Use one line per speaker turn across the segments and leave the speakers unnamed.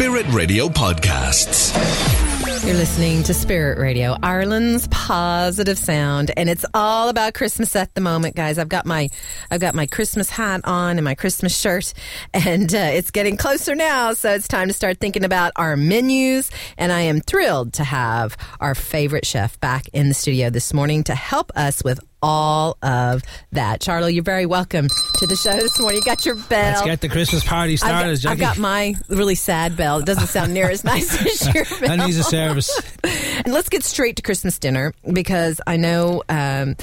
Spirit Radio Podcasts.
You're listening to Spirit Radio, Ireland's positive sound, and it's all about Christmas at the moment, guys. I've got my I've got my Christmas hat on and my Christmas shirt, and uh, it's getting closer now, so it's time to start thinking about our menus. And I am thrilled to have our favorite chef back in the studio this morning to help us with all of that. Charlo, you're very welcome to the show this morning. You got your bell.
Let's get the Christmas party started,
I've got, I've got my really sad bell. It doesn't sound near as nice as your bell.
that needs a service.
And let's get straight to Christmas dinner because I know. Um,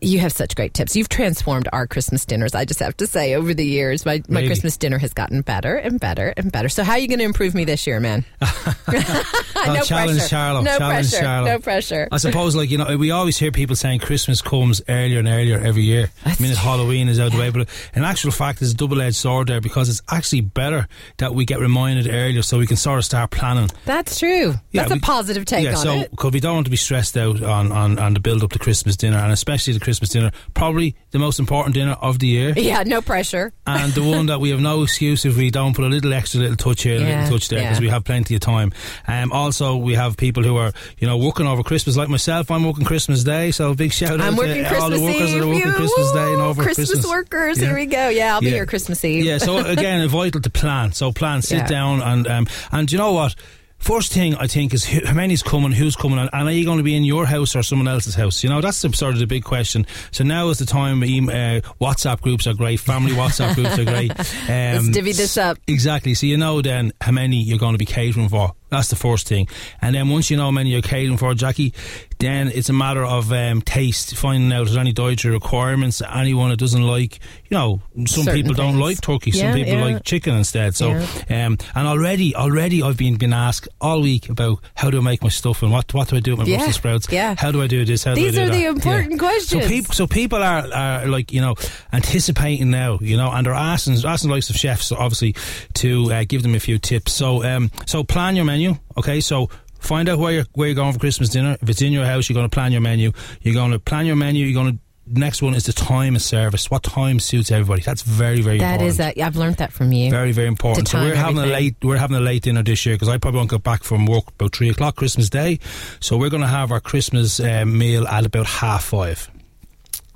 you have such great tips. You've transformed our Christmas dinners. I just have to say, over the years, my, my? Christmas dinner has gotten better and better and better. So, how are you going to improve me this year, man? no
challenge
pressure.
Charlo,
No
challenge
pressure.
Charlo.
No pressure.
I suppose, like you know, we always hear people saying Christmas comes earlier and earlier every year.
That's
I mean, it's Halloween is out the way, but in actual fact, it's a double-edged sword there because it's actually better that we get reminded earlier so we can sort of start planning.
That's true.
Yeah,
That's
we-
a positive take
yeah,
on
so
it.
because we don't want to be stressed out on, on, on the build up to Christmas dinner, and especially the Christmas dinner, probably the most important dinner of the year.
Yeah, no pressure.
and the one that we have no excuse if we don't put a little extra little touch here, a
Yeah,
little touch there, because
yeah.
we have plenty of time. Um, also, we have people who are, you know, working over Christmas, like myself. I'm working Christmas Day, so big shout
I'm
out to
Christmas
all the workers
Eve.
that are working
You-
Christmas Day and over
Christmas,
Christmas.
workers.
Yeah.
Here we go. Yeah, I'll be here Christmas Eve.
Yeah, so again, vital to plan. So plan, sit down, and um, and you know what? First thing I think is how many's coming, who's coming, and are you going to be in your house or someone else's house? You know, that's the, sort of the big question. So now is the time. Uh, WhatsApp groups are great. Family WhatsApp groups are great. Um,
Let's divvy this up.
Exactly. So you know then how many you're going to be catering for. That's the first thing. And then once you know how many you're catering for, Jacki, then it's a matter of um, taste, finding out if there's any dietary requirements, anyone that doesn't like, you know, some
Certain
people don't like turkey,
Yeah,
some people
yeah.
like chicken instead. So,
Yeah.
um, and already, already I've been, been asked all week about how do I make my stuff and what, what do I do with my Brussels sprouts?
yeah.
How do I do this? How
These
do I
are
do
the
that?
important questions.
So people, so people are, are like you know anticipating now, you know, and they're asking asking the likes of chefs obviously to uh, give them a few tips. So um, so plan your menu, okay? So. Find out where you're where you're going for Christmas dinner. If it's in your house, you're going to plan your menu. You're going to plan your menu. You're going to next one is the time of service. What time suits everybody? That's very very
That
important.
is that. I've learned that from you.
Very, very important. So we're having a late, we're having a late dinner this year because I probably won't get back from work about three o'clock Christmas Day. So we're going to have our Christmas uh, meal at about half five.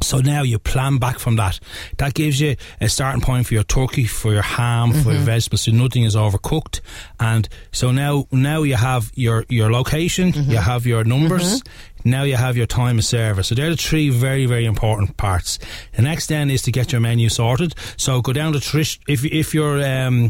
So now you plan back from that. That gives you a starting point for your turkey, for your ham, for
Mm-hmm.
your vegetables, so nothing is overcooked. And so now, now you have your your location,
Mm-hmm.
you have your numbers. Now you have your time of service. So they're the three very, very important parts. The next then is to get your menu sorted. So go down to trish. If if you're um,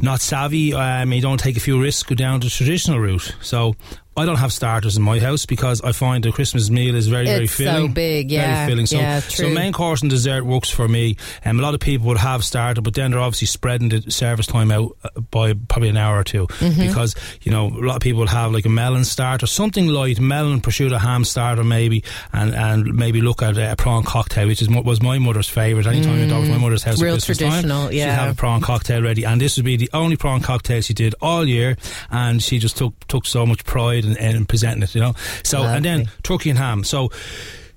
not savvy, um, you don't take a few risks. Go down the traditional route. So. I don't have starters in my house because I find the Christmas meal is very, very
It's so
filling.
big, yeah,
Very filling. So,
yeah,
so main course and dessert works for me. Um, a lot of people would have starter, but then they're obviously spreading the service time out uh, by probably an hour or 2
Mm-hmm.
because you know a lot of people would have like a melon starter, something light, melon prosciutto ham starter maybe, and and maybe look at a prawn cocktail, which is was my mother's favourite. Anytime I go to my mother's house,
Mm. Real traditional,
time,
yeah.
she'd have a prawn cocktail ready, and this would be the only prawn cocktail she did all year, and she just took took so much pride in, in presenting it, you know. So and then turkey and ham. So.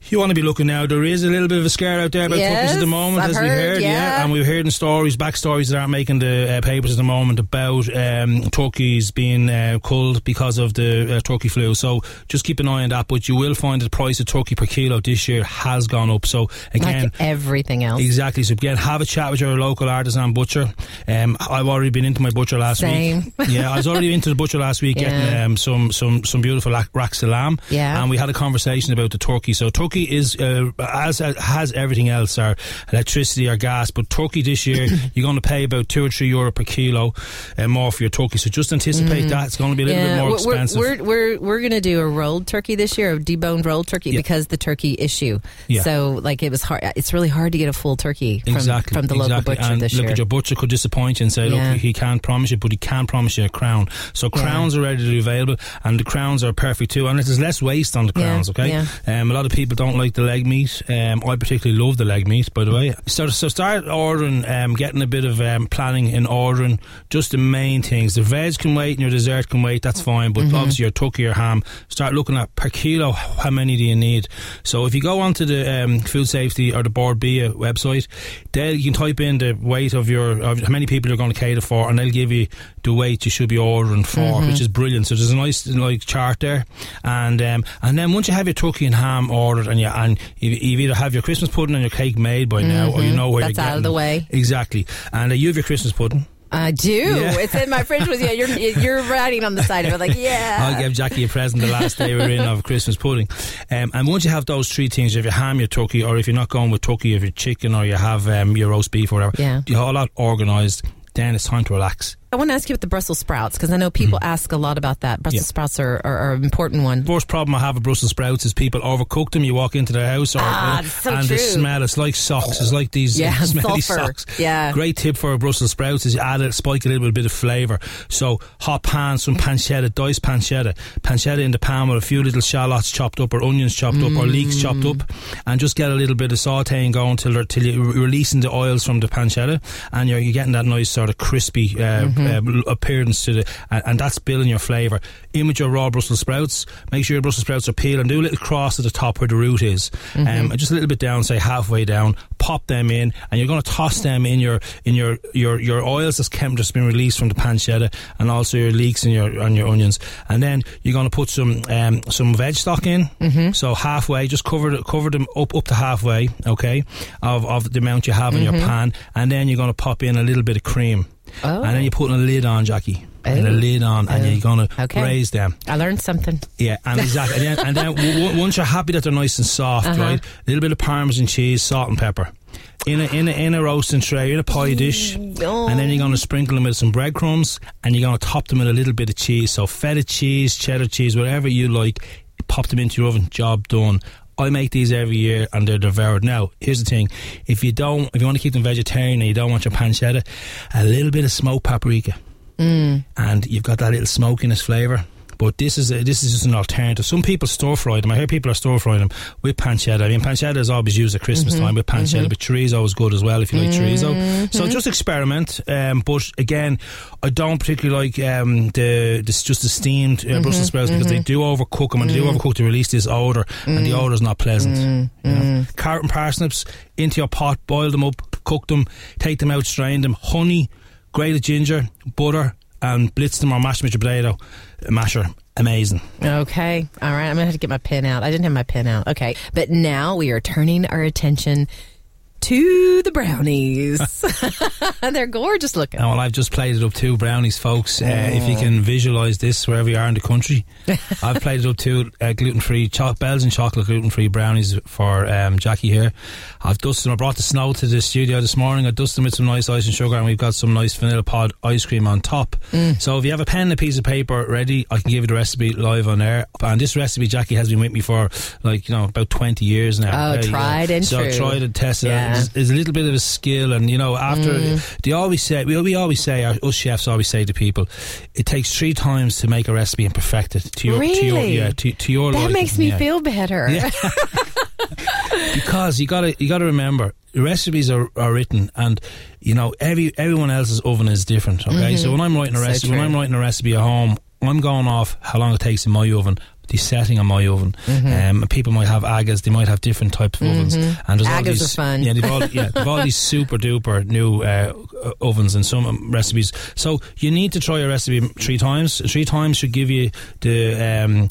You want to be looking now. There is a little bit of a scare out there about turkeys at the moment,
I've
as we
heard,
heard,
yeah.
and we've heard in stories, back stories that aren't making the uh, papers at the moment about um, turkeys being uh, culled because of the uh, turkey flu. So just keep an eye on that. But you will find the price of turkey per kilo this year has gone up. So again,
like everything else.
Exactly. So again, have a chat with your local artisan butcher. Um, I've already been into my butcher last
Same.
week. Yeah, I was already into the butcher last week
Yeah.
getting um, some some some beautiful rack- racks of lamb.
Yeah.
And we had a conversation about the turkey. So turkey turkey is uh, as has everything else, our electricity our gas. But turkey this year, you're going to pay about two or three euro per kilo uh, more for your turkey. So just anticipate that it's going to be a little bit more
we're,
expensive.
We're we're we're going to do a rolled turkey this year, a deboned rolled turkey,
Yeah.
because the turkey issue.
Yeah.
So like it was hard. It's really hard to get a full turkey from,
exactly
from the local butcher
and
this
look
year.
at your butcher could disappoint you and say,
Yeah.
look, he can't promise you, but he can promise you a crown. So
Yeah.
crowns are readily available, and the crowns are perfect too. And there's less waste on the
Yeah,
crowns. Okay,
yeah.
um, a lot of people don't like the leg meat. Um, I particularly love the leg meat, by the way. So so start ordering, um, getting a bit of um, planning in ordering. Just the main things. The veg can wait, and your dessert can wait. That's fine. But
Mm-hmm.
obviously your turkey or ham. Start looking at per kilo. How many do you need? So if you go onto the um, food safety or the Bord Bia website, there you can type in the weight of your of how many people you're going to cater for, and they'll give you the weight you should be ordering for,
Mm-hmm.
which is brilliant. So there's a nice like chart there, and um, and then once you have your turkey and ham ordered, and you and you, you either have your Christmas pudding and your cake made by now, or you know where
Mm-hmm. That's
you're
out of the
them.
way.
Exactly, and uh, you have your Christmas pudding.
I do.
Yeah.
It's in my fridge with you. You're you're writing on the side of it like yeah.
I'll give Jacki a present the last day we're in of Christmas pudding. Um, and once you have those three things, if you ham your turkey, or if you're not going with turkey, if you're chicken, or you have um, your roast beef or whatever,
Yeah.
you have all that organised, then it's time to relax.
I want to ask you about the Brussels sprouts because I know people
Mm-hmm.
ask a lot about that. Brussels
Yeah.
sprouts are, are, are an important one.
First problem I have with Brussels sprouts is people overcook them. You walk into their house, or,
Ah, it's so
and
true.
the smell, it's like socks. It's like these
Yeah,
uh, smelly
sulfur.
socks.
Yeah.
Great tip for Brussels sprouts is you add it, spike it a little bit of flavour. So hot pan, some pancetta, diced pancetta, pancetta in the pan with a few little shallots chopped up, or onions chopped up, or leeks chopped up, and just get a little bit of sautéing going till till you're releasing the oils from the pancetta, and you're, you're getting that nice sort of crispy uh,
Mm-hmm.
Uh, appearance to the, and, and that's building your flavour. In with your raw Brussels sprouts, make sure your Brussels sprouts are peeled, and do a little cross at the top where the root is, um, and just a little bit down, say halfway down. Pop them in, and you're going to toss them in your in your your your oils that's chem just been released from the pancetta, and also your leeks and your on your onions, and then you're going to put some um, some veg stock in. Mm-hmm. So halfway, just cover the, cover them up up to halfway, okay, of of the amount you have in your pan, and then you're going to pop in a little bit of cream,
Oh.
and then you're putting a lid on, Jacki. And a
Oh.
lid on, and
Oh.
you're going to
Okay.
raise them.
I learned something.
Yeah, and exactly. and then, and then w- w- once you're happy that they're nice and soft,
Uh-huh.
right? A little bit of parmesan cheese, salt and pepper. In a, in a, in a roasting tray, in a pie dish,
Oh.
and then you're going to sprinkle them with some breadcrumbs, and you're going to top them with a little bit of cheese. So feta cheese, cheddar cheese, whatever you like, pop them into your oven. Job done. I make these every year, and they're devoured. Now, here's the thing: if you don't, if you want to keep them vegetarian and you don't want your pancetta, a little bit of smoked paprika mm. and you've got that little smokiness flavour. But this is a, this is just an alternative. Some people stir fry them. I hear people are stir frying them with pancetta. I mean, pancetta is always used at Christmas mm-hmm. time with pancetta, mm-hmm. but chorizo is good as well if you like chorizo. So mm-hmm. just experiment. Um, but again, I don't particularly like um, the this just the steamed uh, Brussels sprouts because they do overcook them and they do mm. overcook to release this odour, and the mm. odour is not pleasant. Mm. you know. Carrot and parsnips into your pot, boil them up, cook them, take them out, strain them. Honey, grated ginger, butter, and blitz them or mash them with your Play-Doh masher. Amazing.
Okay. All right. I'm going to have to get my pen out. I didn't have my pen out. Okay. But now we are turning our attention to the brownies. They're gorgeous looking.
And well, I've just plated up two brownies, folks. Uh, if you can visualise this wherever you are in the country, I've plated up two uh, gluten-free cho- Belgian chocolate gluten-free brownies for um, Jacki here. I've dusted them. I brought the snow to the studio this morning. I dusted them with some nice icing sugar, and we've got some nice vanilla pod ice cream on top. So if you have a pen and a piece of paper ready, I can give you the recipe live on air. And this recipe, Jacki has been with me for like you know about twenty years now.
Oh,
There
tried and
so
true.
tried and tested.
Yeah.
It's, it's a little bit of a skill, and you know, after
Mm.
they always say, we, we always say, our, us chefs always say to people, it takes three times to make a recipe and perfect it to your, to your
Really?
yeah, to, to your.
That
liking.
makes me
Yeah.
feel better.
Yeah. because you gotta you gotta remember recipes are, are written and you know every everyone else's oven is different okay so when i'm writing a
Mm-hmm. So
recipe when i'm writing a recipe at home i'm going off how long it takes in my oven the setting on my oven
Mm-hmm.
um, people might have agas they might have different types of ovens and there's all these,
are fun.
yeah they've all, yeah, they've all these super duper new uh, uh, ovens and some um, recipes so you need to try a recipe three times three times should give you the um,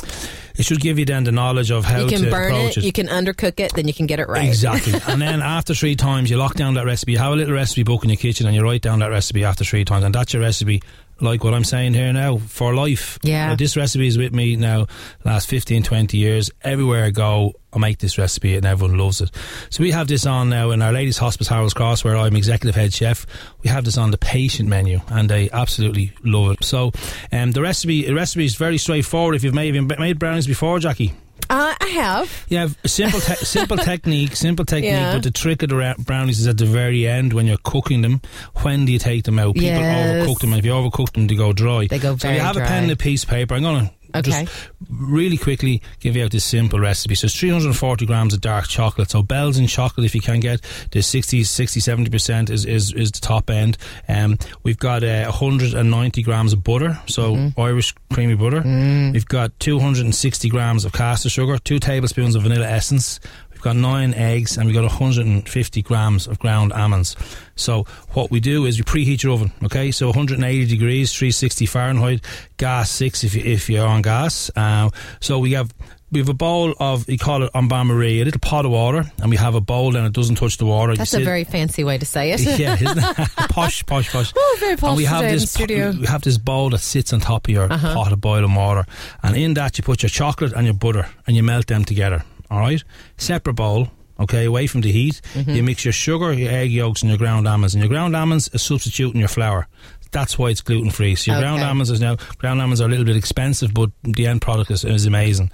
it should give you then the knowledge of how
You can
to
burn
approach
it, you can undercook it, then you can get it right.
Exactly. and then after three times, you lock down that recipe. You have a little recipe book in your kitchen and you write down that recipe after three times. And that's your recipe like what I'm saying here now for life.
Yeah.
This recipe is with me now last 15, 20 years. Everywhere I go, I make this recipe and everyone loves it. So we have this on now in Our Lady's Hospice, Harold's Cross, where I'm executive head chef. We have this on the patient menu and they absolutely love it. So um, the recipe the recipe is very straightforward. If you've made, made brownies before, Jacki?
Uh, I have.
Yeah, simple te- simple technique, simple technique.
Yeah.
But the trick of the brownies is at the very end when you're cooking them. When do you take them out? People
Yes.
overcook them, if you overcook them, they go dry.
They go very So
you have
dry.
a pen and a piece of paper. I'm gonna
Okay.
just really quickly give you out this simple recipe. So it's 340 grams of dark chocolate. So Belgian chocolate, if you can get the 60, 60, 70 percent is, is is the top end. Um, we've got uh, 190 grams of butter, so
Mm-hmm.
Irish creamy butter.
Mm.
We've got 260 grams of caster sugar, two tablespoons of vanilla essence. We've got nine eggs, and we've got 150 grams of ground almonds. So what we do is we preheat your oven. Okay, so 180 degrees, 360 Fahrenheit, gas six if you, if you're on gas. Uh, so we have. We have a bowl of, you call it en bain marie, a little pot of water, and we have a bowl and it doesn't touch the water. You
That's a very fancy way to say it.
yeah, isn't it? posh, posh, posh.
Oh, very posh
And we have this.
Uh-huh.
we have this bowl that sits on top of your pot of boiling water, and in that you put your chocolate and your butter, and you melt them together. All right, separate bowl. Okay, away from the heat.
Mm-hmm.
You mix your sugar, your egg yolks, and your ground almonds. And your ground almonds is substituting your flour. That's why it's gluten free. So your ground almonds is now ground almonds are a little bit expensive, but the end product is, is amazing.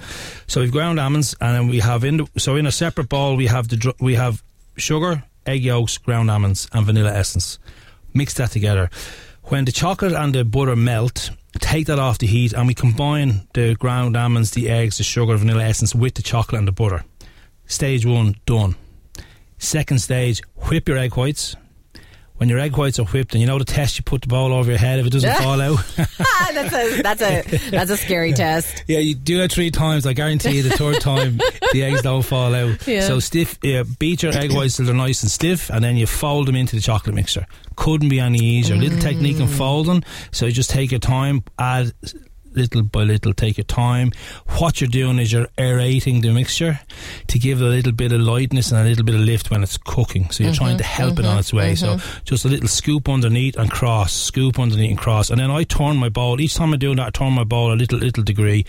So we've ground almonds, and then we have in the, so in a separate bowl we have the we have sugar, egg yolks, ground almonds, and vanilla essence. Mix that together. When the chocolate and the butter melt, take that off the heat, and we combine the ground almonds, the eggs, the sugar, vanilla essence with the chocolate and the butter. Stage one done. Second stage, whip your egg whites. When your egg whites are whipped, and you know the test, you put the bowl over your head if it doesn't fall out.
Ah, that's a that's a that's a scary test.
Yeah, you do that three times. I guarantee you, the third time the eggs don't fall out.
Yeah.
So stiff, yeah, beat your egg whites till they're nice and stiff, and then you fold them into the chocolate mixture. Couldn't be any easier. Little technique in folding. So you just take your time, add little by little, take your time. What you're doing is you're aerating the mixture to give it a little bit of lightness and a little bit of lift when it's cooking. So you're trying to help it on its way. So just a little scoop underneath and cross, scoop underneath and cross, and then I turn my bowl. Each time I do that, I turn my bowl a little little degree.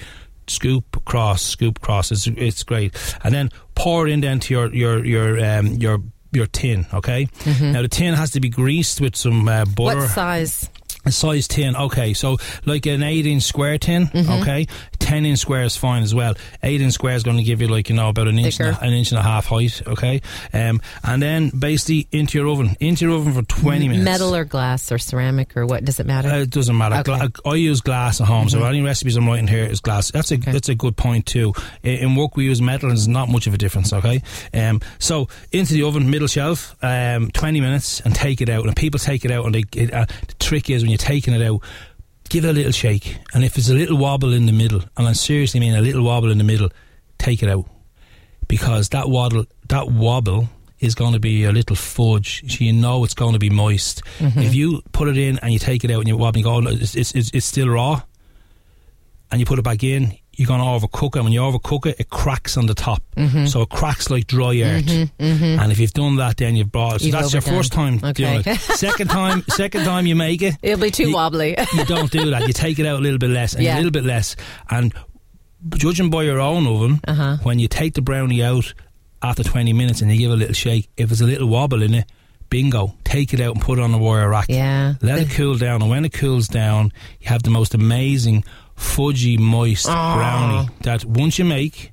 Scoop cross, scoop cross. It's it's great, and then pour it in then to your your your um your your tin. Okay, now the tin has to be greased with some uh, butter.
What size?
A size 10 okay. So like an eight inch square tin, okay. Ten inch square is fine as well. Eight inch square is going to give you like you know about an inch and a, an inch and a half height, okay. Um, and then basically into your oven, into your oven for twenty minutes.
Metal or glass or ceramic or what? Does it matter?
Uh, it doesn't matter.
Okay. Mm-hmm.
Gla- I use glass at home, so any recipes I'm writing here is glass. That's a that's a good point too. In, in work we use metal, and there's not much of a difference. Okay, um, so into the oven, middle shelf, um, twenty minutes, and take it out. And people take it out, and they it, uh, the trick is when you're taking it out. Give it a little shake, and if it's a little wobble in the middle, and I seriously mean a little wobble in the middle, take it out because that waddle, that wobble is going to be a little fudge. So you know it's going to be moist. Mm-hmm. If you put it in and you take it out and you wobble, and you go, oh, no, it's, it's, it's, it's still raw, and you put it back in, you're going to overcook it. When you overcook it, it cracks on the top, mm-hmm. so it cracks like dry mm-hmm, earth. Mm-hmm. And if you've done that, then you've brought it. So
You've
that's your first time doing
Okay.
it. Second time, second time you make it,
It'll be too
you-
wobbly.
you don't do that. You take it out a little bit less and
Yeah.
a little bit less. And judging by your own oven,
Uh-huh.
when you take the brownie out after 20 minutes and you give it a little shake, if there's a little wobble in it, bingo, take it out and put it on a wire rack.
Yeah.
Let it cool down. And when it cools down, you have the most amazing, fudgy, moist brownie that once you make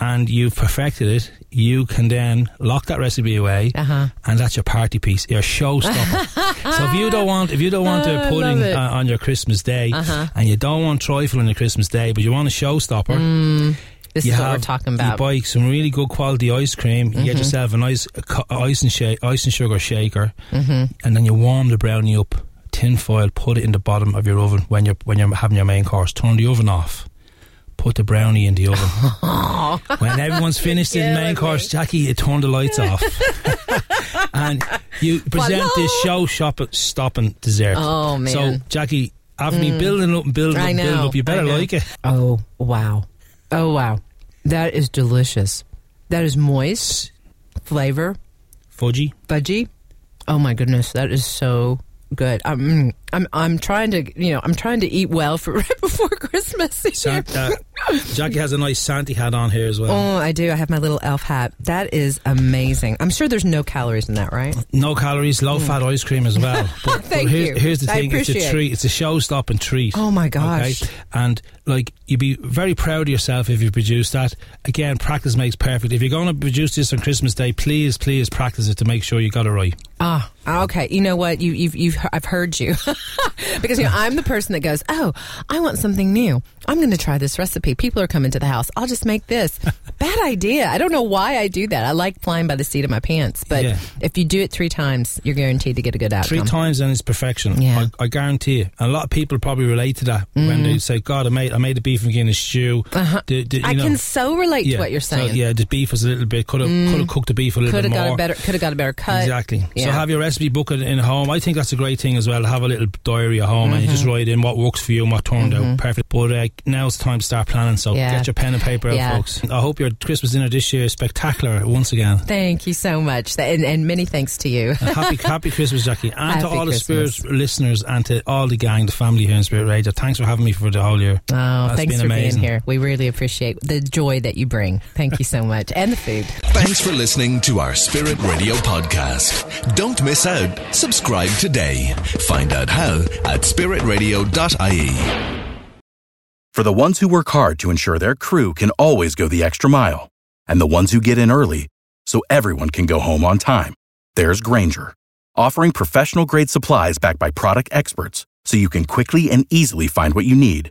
and you've perfected it, you can then lock that recipe away,
Uh-huh.
and that's your party piece, your showstopper. so if you don't want, if you don't want
Oh,
the pudding uh, on your Christmas day,
Uh-huh.
and you don't want trifle on your Christmas day, but you want a showstopper,
This
you
is what we're talking about.
You buy some really good quality ice cream. You get
Mm-hmm.
yourself a nice uh, ice and shake, icing sugar shaker,
Mm-hmm.
and then you warm the brownie up. Tin foil, put it in the bottom of your oven when you're when you're having your main course. Turn the oven off. Put the brownie in the oven. when everyone's finished in the main course,
me.
Jacki, you turn the lights off, and you present this show shop stopping dessert.
Oh, man.
So Jacki, after me building up and building up, and building up, you better like it.
Oh, wow. Oh, wow. That is delicious. That is moist, flavor,
Fudgy.
fudgy. Oh, my goodness. That is so good. Um, I'm I'm trying to you know I'm trying to eat well for right before Christmas.
Santa, Jacki has a nice Santa hat on here as well.
Oh, I do. I have my little elf hat. That is amazing. I'm sure there's no calories in that, right?
No calories, low fat ice cream as well. But,
Thank
but here's,
you.
here's the thing: it's a treat. It's a show-stopping treat.
Oh, my gosh. Okay?
And like you'd be very proud of yourself if you produce that. Again, practice makes perfect. If you're going to produce this on Christmas Day, please, please practice it to make sure you got it right.
Ah, okay. You know what? You, you've, you've, I've heard you because you know I'm the person that goes, "Oh, I want something new. I'm going to try this recipe. People are coming to the house. I'll just make this." Bad idea. I don't know why I do that. I like flying by the seat of my pants, but
Yeah.
if you do it three times, you're guaranteed to get a good outcome.
Three times and it's perfection.
Yeah.
I, I guarantee you. And a lot of people probably relate to that when they say, "God, I made I made a beef and Guinness stew."
Uh-huh.
The- the-
I
know,
can so relate
yeah,
to what you're
so,
saying.
yeah, the beef was a little bit could have could have cooked the beef a little
could
bit
have
more.
got a better. Could have got a better cut.
Exactly. So have your recipe book it in home. I think that's a great thing as well. Have a little diary at home and you just
Mm-hmm.
write in what works for you and what turned out perfect. But uh, now it's time to start planning. So
Yeah.
get your pen and paper out, folks. I hope your Christmas dinner this year is spectacular once again.
Thank you so much, and, and many thanks to you.
Happy Happy Christmas, Jacki, and to
Happy
all the
Christmas.
Spirit listeners and to all the gang, the family here in Spirit Radio. Thanks for having me for the whole year.
Oh,
That's
thanks
been
for
amazing.
being here. We really appreciate the joy that you bring. Thank you so much, and the food.
Thanks for listening to our Spirit Radio podcast. Don't miss out. Subscribe today. Find out how at spiritradio.ie.
For the ones who work hard to ensure their crew can always go the extra mile, and the ones who get in early so everyone can go home on time, there's Grainger, offering professional grade supplies backed by product experts so you can quickly and easily find what you need.